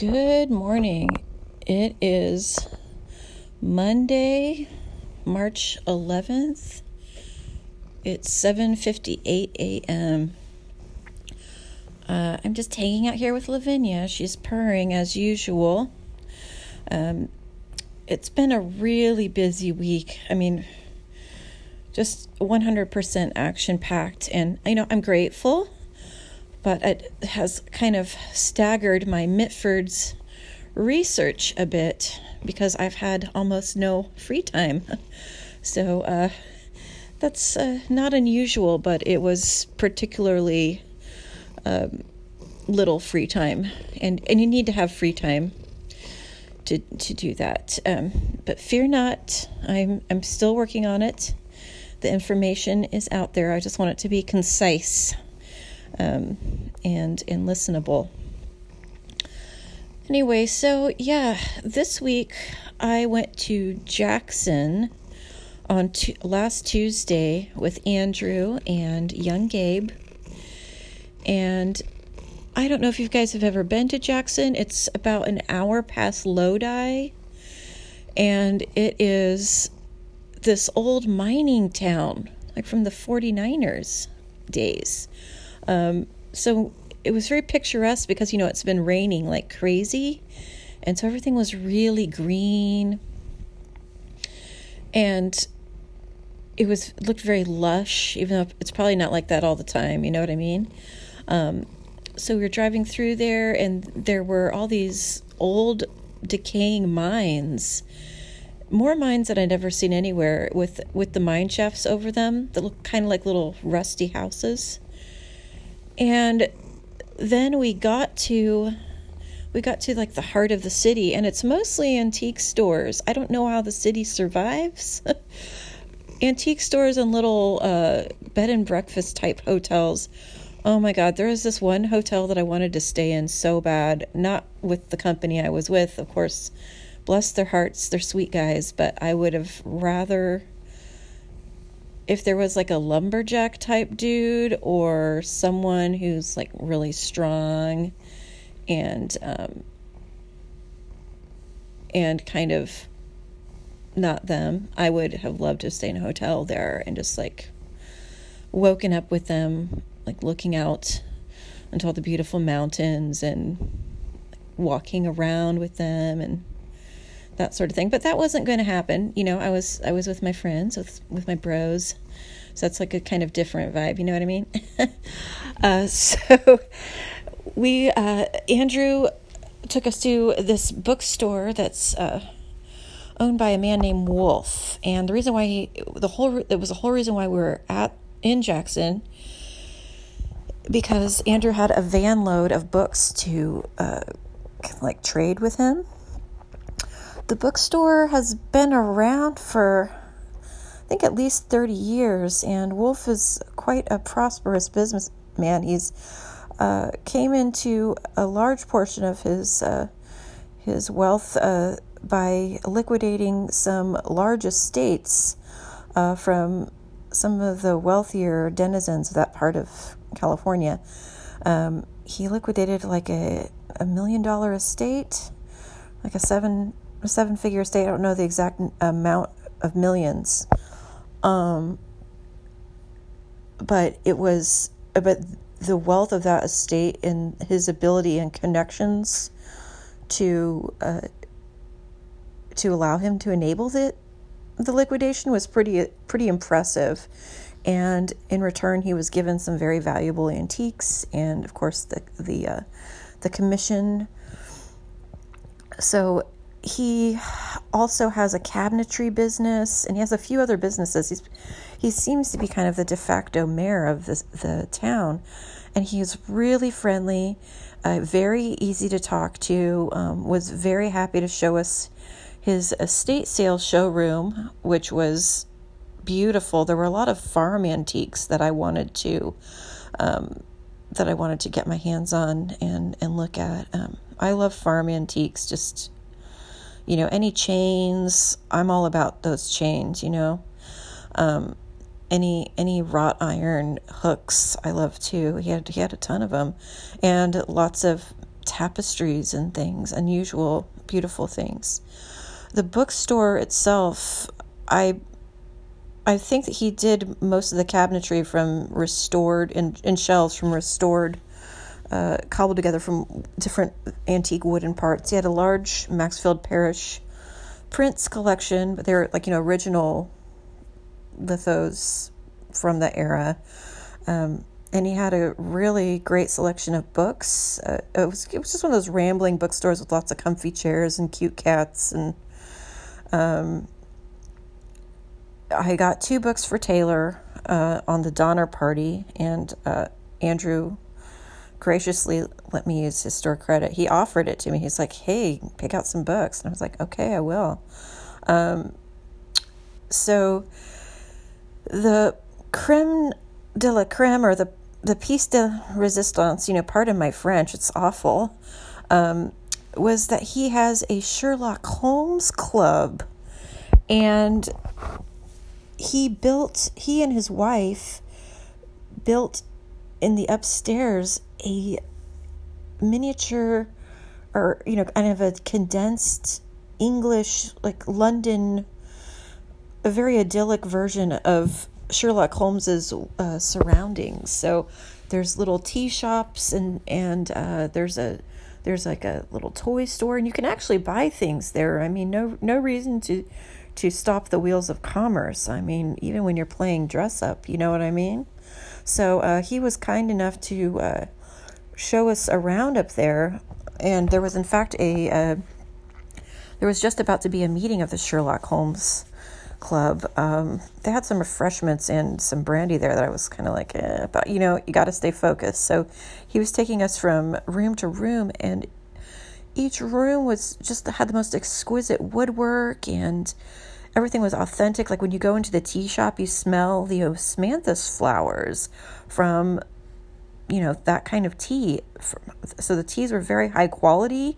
Good morning. It is Monday, March 11th. It's 7:58 a.m. Uh, I'm just hanging out here with Lavinia. She's purring as usual. Um, it's been a really busy week. I mean, just 100% action packed, and I know I'm grateful but it has kind of staggered my Mitford's research a bit because I've had almost no free time. So uh, that's uh, not unusual, but it was particularly um, little free time, and and you need to have free time to to do that. Um, but fear not, I'm I'm still working on it. The information is out there. I just want it to be concise um, and and listenable. Anyway, so yeah, this week I went to Jackson on t- last Tuesday with Andrew and young Gabe. And I don't know if you guys have ever been to Jackson. It's about an hour past Lodi. And it is this old mining town, like from the 49ers days. Um, so it was very picturesque because, you know, it's been raining like crazy. And so everything was really green. And it was looked very lush, even though it's probably not like that all the time. You know what I mean? Um, so we were driving through there, and there were all these old, decaying mines, more mines that I'd never seen anywhere, with with the mine shafts over them that look kind of like little rusty houses. And then we got to we got to like the heart of the city and it's mostly antique stores. I don't know how the city survives. antique stores and little uh, bed and breakfast type hotels. Oh my God, there was this one hotel that I wanted to stay in so bad. Not with the company I was with, of course. Bless their hearts, they're sweet guys, but I would have rather if there was like a lumberjack type dude or someone who's like really strong and um, and kind of not them, I would have loved to stay in a hotel there and just like woken up with them, like looking out into all the beautiful mountains and walking around with them and that sort of thing. But that wasn't going to happen. You know, I was I was with my friends, with with my bros, so that's like a kind of different vibe. You know what I mean? uh, so we uh, Andrew took us to this bookstore that's uh, owned by a man named Wolf, and the reason why he the whole it was the whole reason why we were at in Jackson because Andrew had a van load of books to uh, like trade with him the bookstore has been around for, I think, at least 30 years, and Wolf is quite a prosperous businessman. He's uh, came into a large portion of his uh, his wealth uh, by liquidating some large estates uh, from some of the wealthier denizens of that part of California. Um, he liquidated like a, a million dollar estate, like a seven seven figure estate. I don't know the exact amount of millions. Um, but it was, but the wealth of that estate and his ability and connections to, uh, to allow him to enable the, the liquidation was pretty, pretty impressive. And in return, he was given some very valuable antiques and, of course, the, the, uh, the commission. So he also has a cabinetry business and he has a few other businesses. He's, he seems to be kind of the de facto mayor of the, the town, and he is really friendly, uh, very easy to talk to, um, was very happy to show us his estate sale showroom, which was beautiful. There were a lot of farm antiques that I wanted to. Um, that I wanted to get my hands on and, and look at. Um, I love farm antiques, just you know, any chains, I'm all about those chains, you know. Um, any any wrought iron hooks I love too. He had he had a ton of them, and lots of tapestries and things, unusual, beautiful things. The bookstore itself, I I think that he did most of the cabinetry from restored in, in shelves from restored, uh, cobbled together from different antique wooden parts. He had a large Maxfield Parrish prints collection, but they're like you know original lithos from the era. Um, and he had a really great selection of books. Uh, it was it was just one of those rambling bookstores with lots of comfy chairs and cute cats and um, I got two books for Taylor uh, on the Donner Party, and uh, Andrew graciously let me use his store credit. He offered it to me. He's like, "Hey, pick out some books," and I was like, "Okay, I will." Um, so the creme de la creme, or the the piece de resistance, you know, pardon my French, it's awful, um, was that he has a Sherlock Holmes club, and he built he and his wife built in the upstairs a miniature or you know kind of a condensed english like london a very idyllic version of sherlock holmes's uh, surroundings so there's little tea shops and and uh, there's a there's like a little toy store and you can actually buy things there i mean no no reason to to stop the wheels of commerce. I mean, even when you're playing dress up, you know what I mean? So uh, he was kind enough to uh, show us around up there, and there was, in fact, a uh, there was just about to be a meeting of the Sherlock Holmes Club. Um, they had some refreshments and some brandy there that I was kind of like, eh, but you know, you got to stay focused. So he was taking us from room to room, and each room was just had the most exquisite woodwork and everything was authentic. Like when you go into the tea shop, you smell the osmanthus flowers from, you know, that kind of tea. So the teas were very high quality.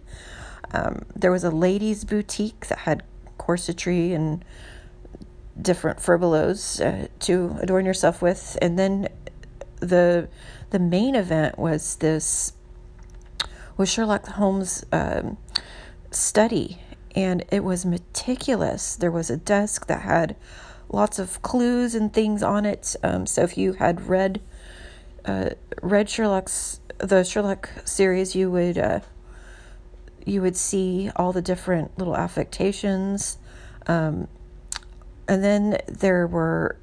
Um, there was a ladies' boutique that had corsetry and different furbelows uh, to adorn yourself with, and then the the main event was this was Sherlock Holmes' um, study and it was meticulous. There was a desk that had lots of clues and things on it. Um, so if you had read uh, read Sherlock's the Sherlock series, you would uh, you would see all the different little affectations. Um, and then there were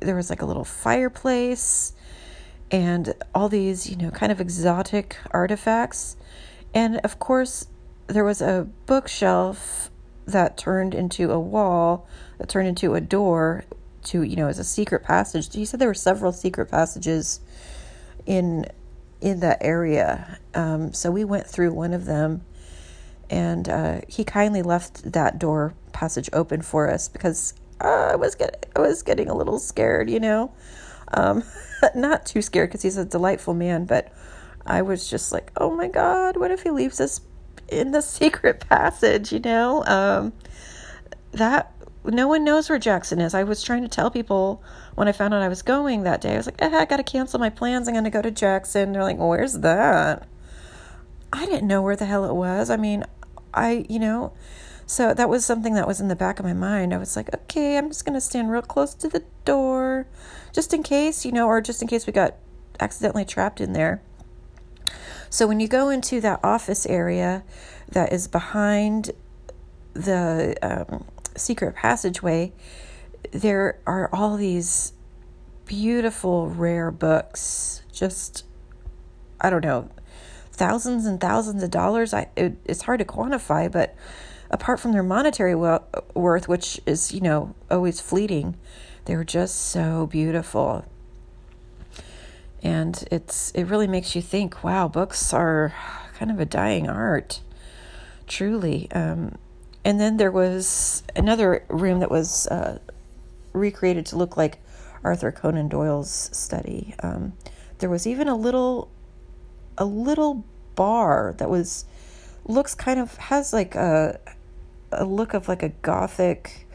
there was like a little fireplace and all these you know kind of exotic artifacts and of course there was a bookshelf that turned into a wall that turned into a door to you know as a secret passage you said there were several secret passages in in that area um, so we went through one of them and uh, he kindly left that door passage open for us because uh, I was get I was getting a little scared, you know, um, not too scared because he's a delightful man, but I was just like, oh my god, what if he leaves us in the secret passage, you know? Um, that no one knows where Jackson is. I was trying to tell people when I found out I was going that day. I was like, eh, I got to cancel my plans. I'm going to go to Jackson. They're like, where's that? I didn't know where the hell it was. I mean, I, you know, so that was something that was in the back of my mind. I was like, okay, I'm just going to stand real close to the door just in case, you know, or just in case we got accidentally trapped in there. So when you go into that office area that is behind the um, secret passageway, there are all these beautiful, rare books. Just, I don't know, thousands and thousands of dollars. I it, it's hard to quantify, but apart from their monetary worth, which is you know always fleeting, they're just so beautiful and it's it really makes you think wow books are kind of a dying art truly um, and then there was another room that was uh, recreated to look like arthur conan doyle's study um, there was even a little a little bar that was looks kind of has like a a look of like a gothic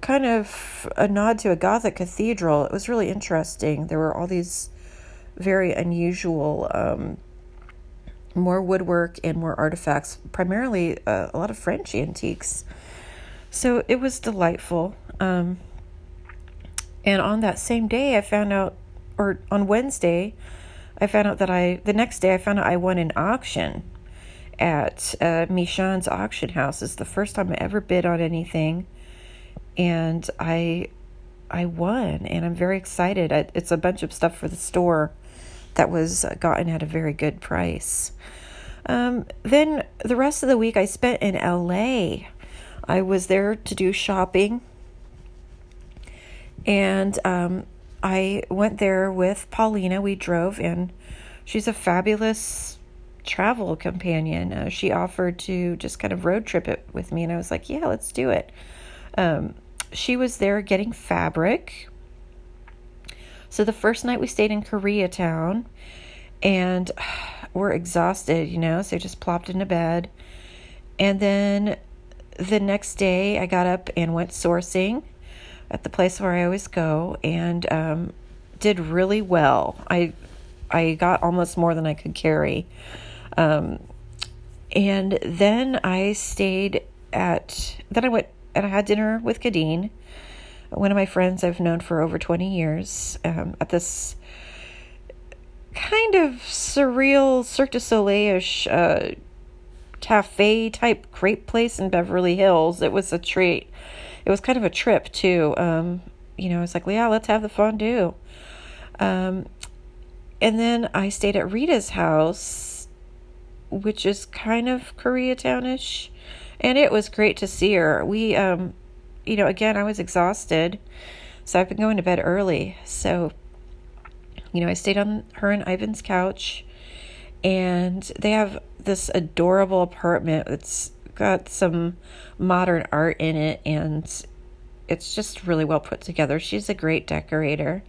kind of a nod to a Gothic cathedral. It was really interesting. There were all these very unusual um, more woodwork and more artifacts, primarily uh, a lot of French antiques. So it was delightful. Um, and on that same day, I found out, or on Wednesday, I found out that I, the next day, I found out I won an auction at uh, Michaan's auction house. It's the first time I ever bid on anything. And I, I won, and I'm very excited. I, it's a bunch of stuff for the store that was gotten at a very good price. Um, then the rest of the week I spent in LA. I was there to do shopping, and um, I went there with Paulina. We drove, and she's a fabulous travel companion. Uh, she offered to just kind of road trip it with me, and I was like, "Yeah, let's do it." Um, she was there getting fabric so the first night we stayed in Koreatown and we're exhausted, you know, so just plopped into bed. And then the next day I got up and went sourcing at the place where I always go and um, did really well. I I got almost more than I could carry. Um, and then I stayed at then I went and I had dinner with Kadeen one of my friends I've known for over 20 years um, at this kind of surreal Cirque du Soleil ish uh, cafe type crepe place in Beverly Hills. It was a treat. It was kind of a trip, too. Um, you know, it's like, yeah, let's have the fondue. Um, and then I stayed at Rita's house, which is kind of Koreatownish, and it was great to see her. We um, you know, again, I was exhausted. So I've been going to bed early. So, you know, I stayed on her and Ivan's couch. And they have this adorable apartment that's got some modern art in it. And it's just really well put together. She's a great decorator.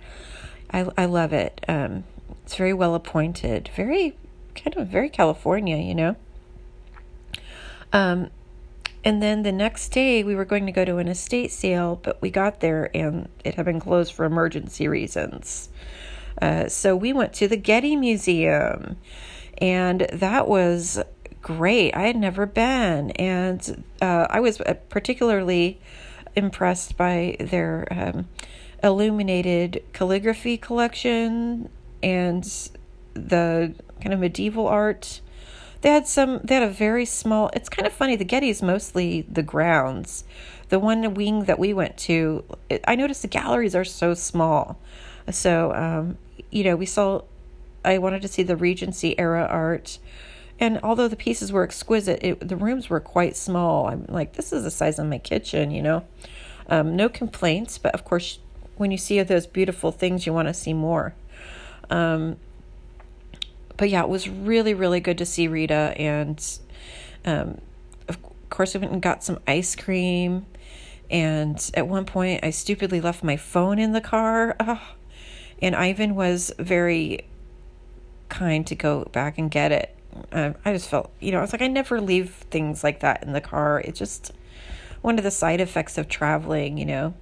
I, I love it. Um, it's very well appointed, very kind of very California, you know. Um, and then the next day, we were going to go to an estate sale, but we got there and it had been closed for emergency reasons. Uh, so we went to the Getty Museum, and that was great. I had never been, and uh, I was uh, particularly impressed by their um, illuminated calligraphy collection and the kind of medieval art they had some. They had a very small. It's kind of funny. The Getty is mostly the grounds. The one wing that we went to, it, I noticed the galleries are so small. So, um, you know, we saw. I wanted to see the Regency era art, and although the pieces were exquisite, it, the rooms were quite small. I'm like, this is the size of my kitchen, you know. Um, no complaints, but of course, when you see those beautiful things, you want to see more. Um, but yeah, it was really, really good to see Rita. And um, of course, we went and got some ice cream. And at one point, I stupidly left my phone in the car. And Ivan was very kind to go back and get it. Um, I just felt, you know, I was like, I never leave things like that in the car. It's just one of the side effects of traveling, you know.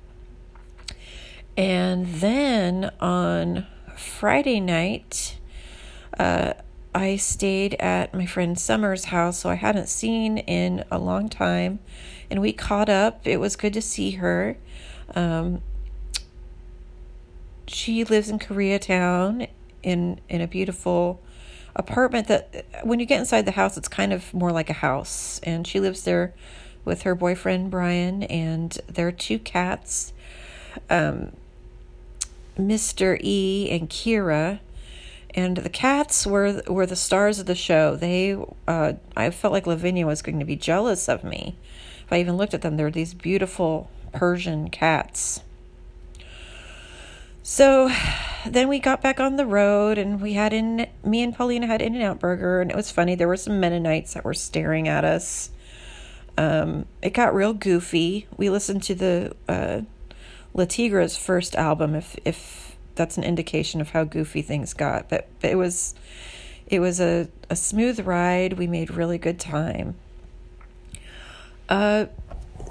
And then on Friday night, uh, I stayed at my friend Summer's house, so I hadn't seen in a long time, and we caught up. It was good to see her. Um, she lives in Koreatown in in a beautiful apartment that when you get inside the house it's kind of more like a house and she lives there with her boyfriend Brian and their two cats um, Mr. E and Kira and the cats were were the stars of the show. They, uh, I felt like Lavinia was going to be jealous of me. If I even looked at them, they're these beautiful Persian cats. So then we got back on the road and we had in me and Paulina had In-N-Out Burger and it was funny. There were some Mennonites that were staring at us. Um, it got real goofy. We listened to the uh, Le Tigre's first album. If if that's an indication of how goofy things got. But, but it was it was a, a smooth ride. We made really good time. Uh,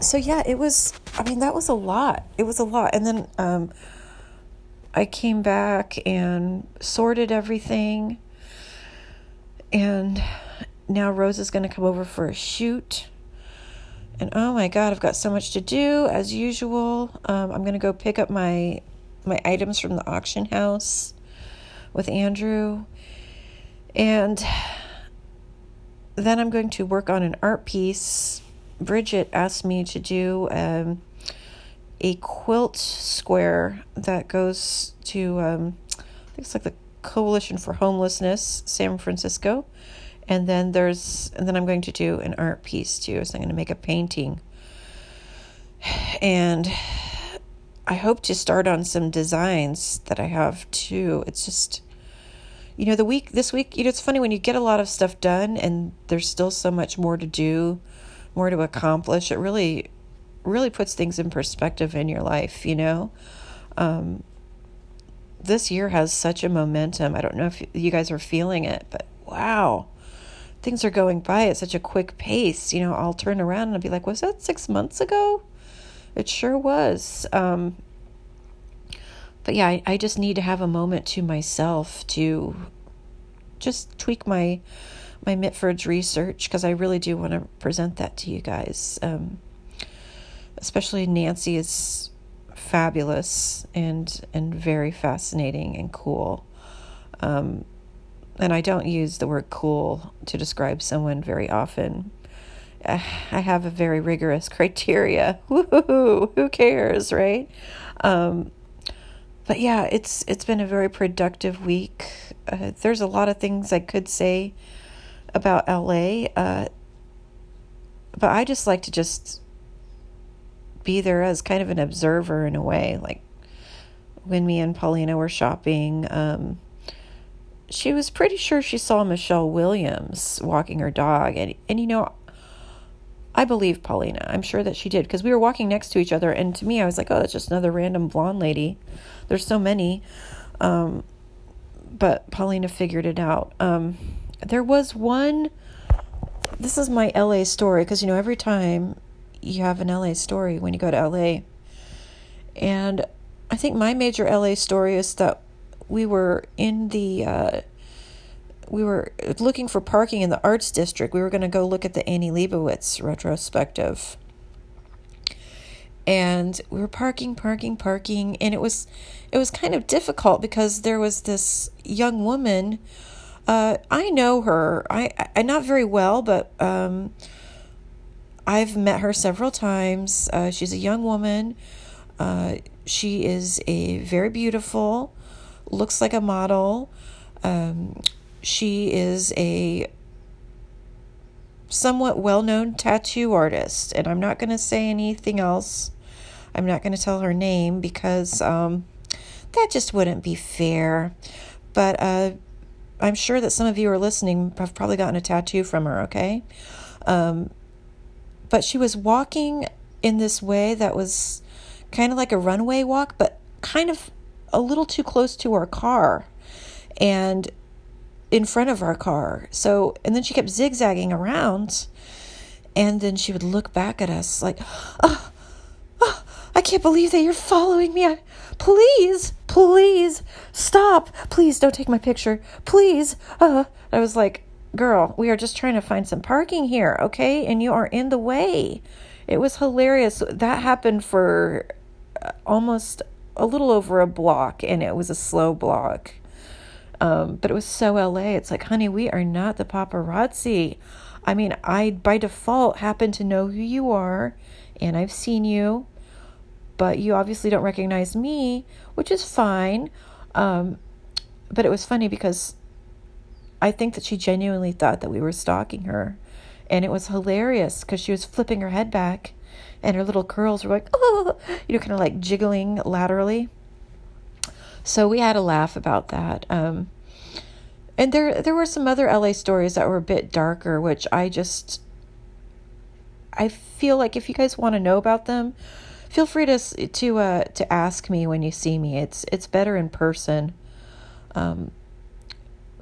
so yeah, it was. I mean, that was a lot. It was a lot, and then um, I came back and sorted everything, and now Rose is going to come over for a shoot. And oh my God, I've got so much to do as usual. Um, I'm going to go pick up my my items from the auction house with Andrew. And then I'm going to work on an art piece. Bridget asked me to do um, a quilt square that goes to, um, I think it's like the Coalition for Homelessness, San Francisco. And then there's, and then I'm going to do an art piece too. So I'm going to make a painting. And I hope to start on some designs that I have too. It's just, you know, the week, this week, you know, it's funny when you get a lot of stuff done and there's still so much more to do, more to accomplish. It really, really puts things in perspective in your life, you know? Um, this year has such a momentum. I don't know if you guys are feeling it, but wow, things are going by at such a quick pace. You know, I'll turn around and I'll be like, was that six months ago? It sure was. Um, but yeah, I, I just need to have a moment to myself to just tweak my my Mitford's research because I really do want to present that to you guys. Um, especially Nancy is fabulous and and very fascinating and cool. Um, and I don't use the word cool to describe someone very often. I have a very rigorous criteria. Who cares, right? Um, but yeah, it's it's been a very productive week. Uh, there's a lot of things I could say about LA, uh, but I just like to just be there as kind of an observer in a way. Like when me and Paulina were shopping, um, she was pretty sure she saw Michelle Williams walking her dog, and and you know I believe Paulina. I'm sure that she did because we were walking next to each other, and to me, I was like, "Oh, that's just another random blonde lady." There's so many, um, but Paulina figured it out. Um, there was one. This is my LA story because you know every time you have an LA story when you go to LA, and I think my major LA story is that we were in the. Uh, we were looking for parking in the arts district. We were going to go look at the Annie Leibovitz retrospective. And we were parking, parking, parking, and it was it was kind of difficult because there was this young woman. Uh, I know her. I, I not very well, but um, I've met her several times. Uh, she's a young woman. Uh, she is a very beautiful, looks like a model. Um, she is a somewhat well known tattoo artist, and I'm not going to say anything else. I'm not going to tell her name because um, that just wouldn't be fair. But uh, I'm sure that some of you are listening have probably gotten a tattoo from her, okay? Um, but she was walking in this way that was kind of like a runway walk, but kind of a little too close to our car. And in front of our car. So, and then she kept zigzagging around. And then she would look back at us like, oh, oh I can't believe that you're following me. I, please, please stop. Please don't take my picture. Please. Uh, I was like, girl, we are just trying to find some parking here, okay? And you are in the way. It was hilarious. That happened for uh, almost a little over a block, and it was a slow block. Um, but it was so LA. It's like, honey, we are not the paparazzi. I mean, I by default happen to know who you are and I've seen you, but you obviously don't recognize me, which is fine. Um, but it was funny because I think that she genuinely thought that we were stalking her. And it was hilarious because she was flipping her head back and her little curls were like, oh, you know, kind of like jiggling laterally. So we had a laugh about that. Um, and there there were some other LA stories that were a bit darker, which I just I feel like if you guys want to know about them, feel free to to uh, to ask me when you see me. It's it's better in person. Um,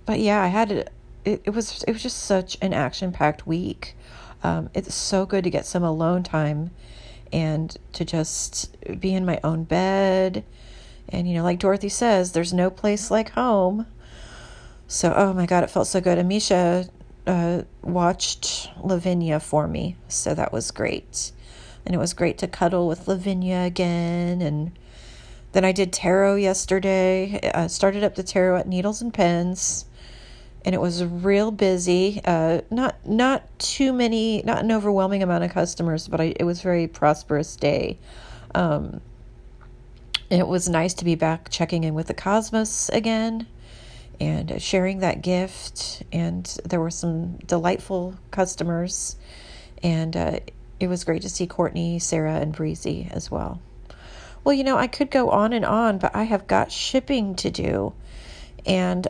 but yeah, I had it. It, was it was just such an action packed week. Um, it's so good to get some alone time and to just be in my own bed and, you know, like Dorothy says, there's no place like home. So, oh my God, it felt so good. Amisha uh, watched Lavinia for me, so that was great. And it was great to cuddle with Lavinia again. And then I did tarot yesterday. I started up the tarot at Needles and Pens, and it was real busy. Uh, not not too many, not an overwhelming amount of customers, but I, it was very prosperous day. Um, it was nice to be back checking in with the cosmos again and sharing that gift. And there were some delightful customers, and uh, it was great to see Courtney, Sarah, and Breezy as well. Well, you know, I could go on and on, but I have got shipping to do. And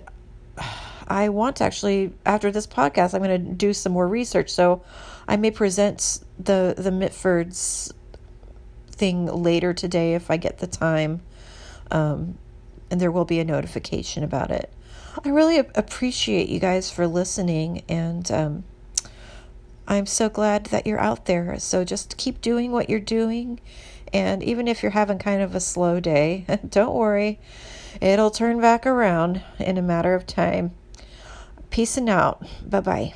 I want to actually, after this podcast, I'm going to do some more research. So I may present the, the Mitfords thing later today if I get the time. Um, and there will be a notification about it. I really appreciate you guys for listening, and um, I'm so glad that you're out there. So just keep doing what you're doing. And even if you're having kind of a slow day, don't worry, it'll turn back around in a matter of time. Peace and out. Bye bye.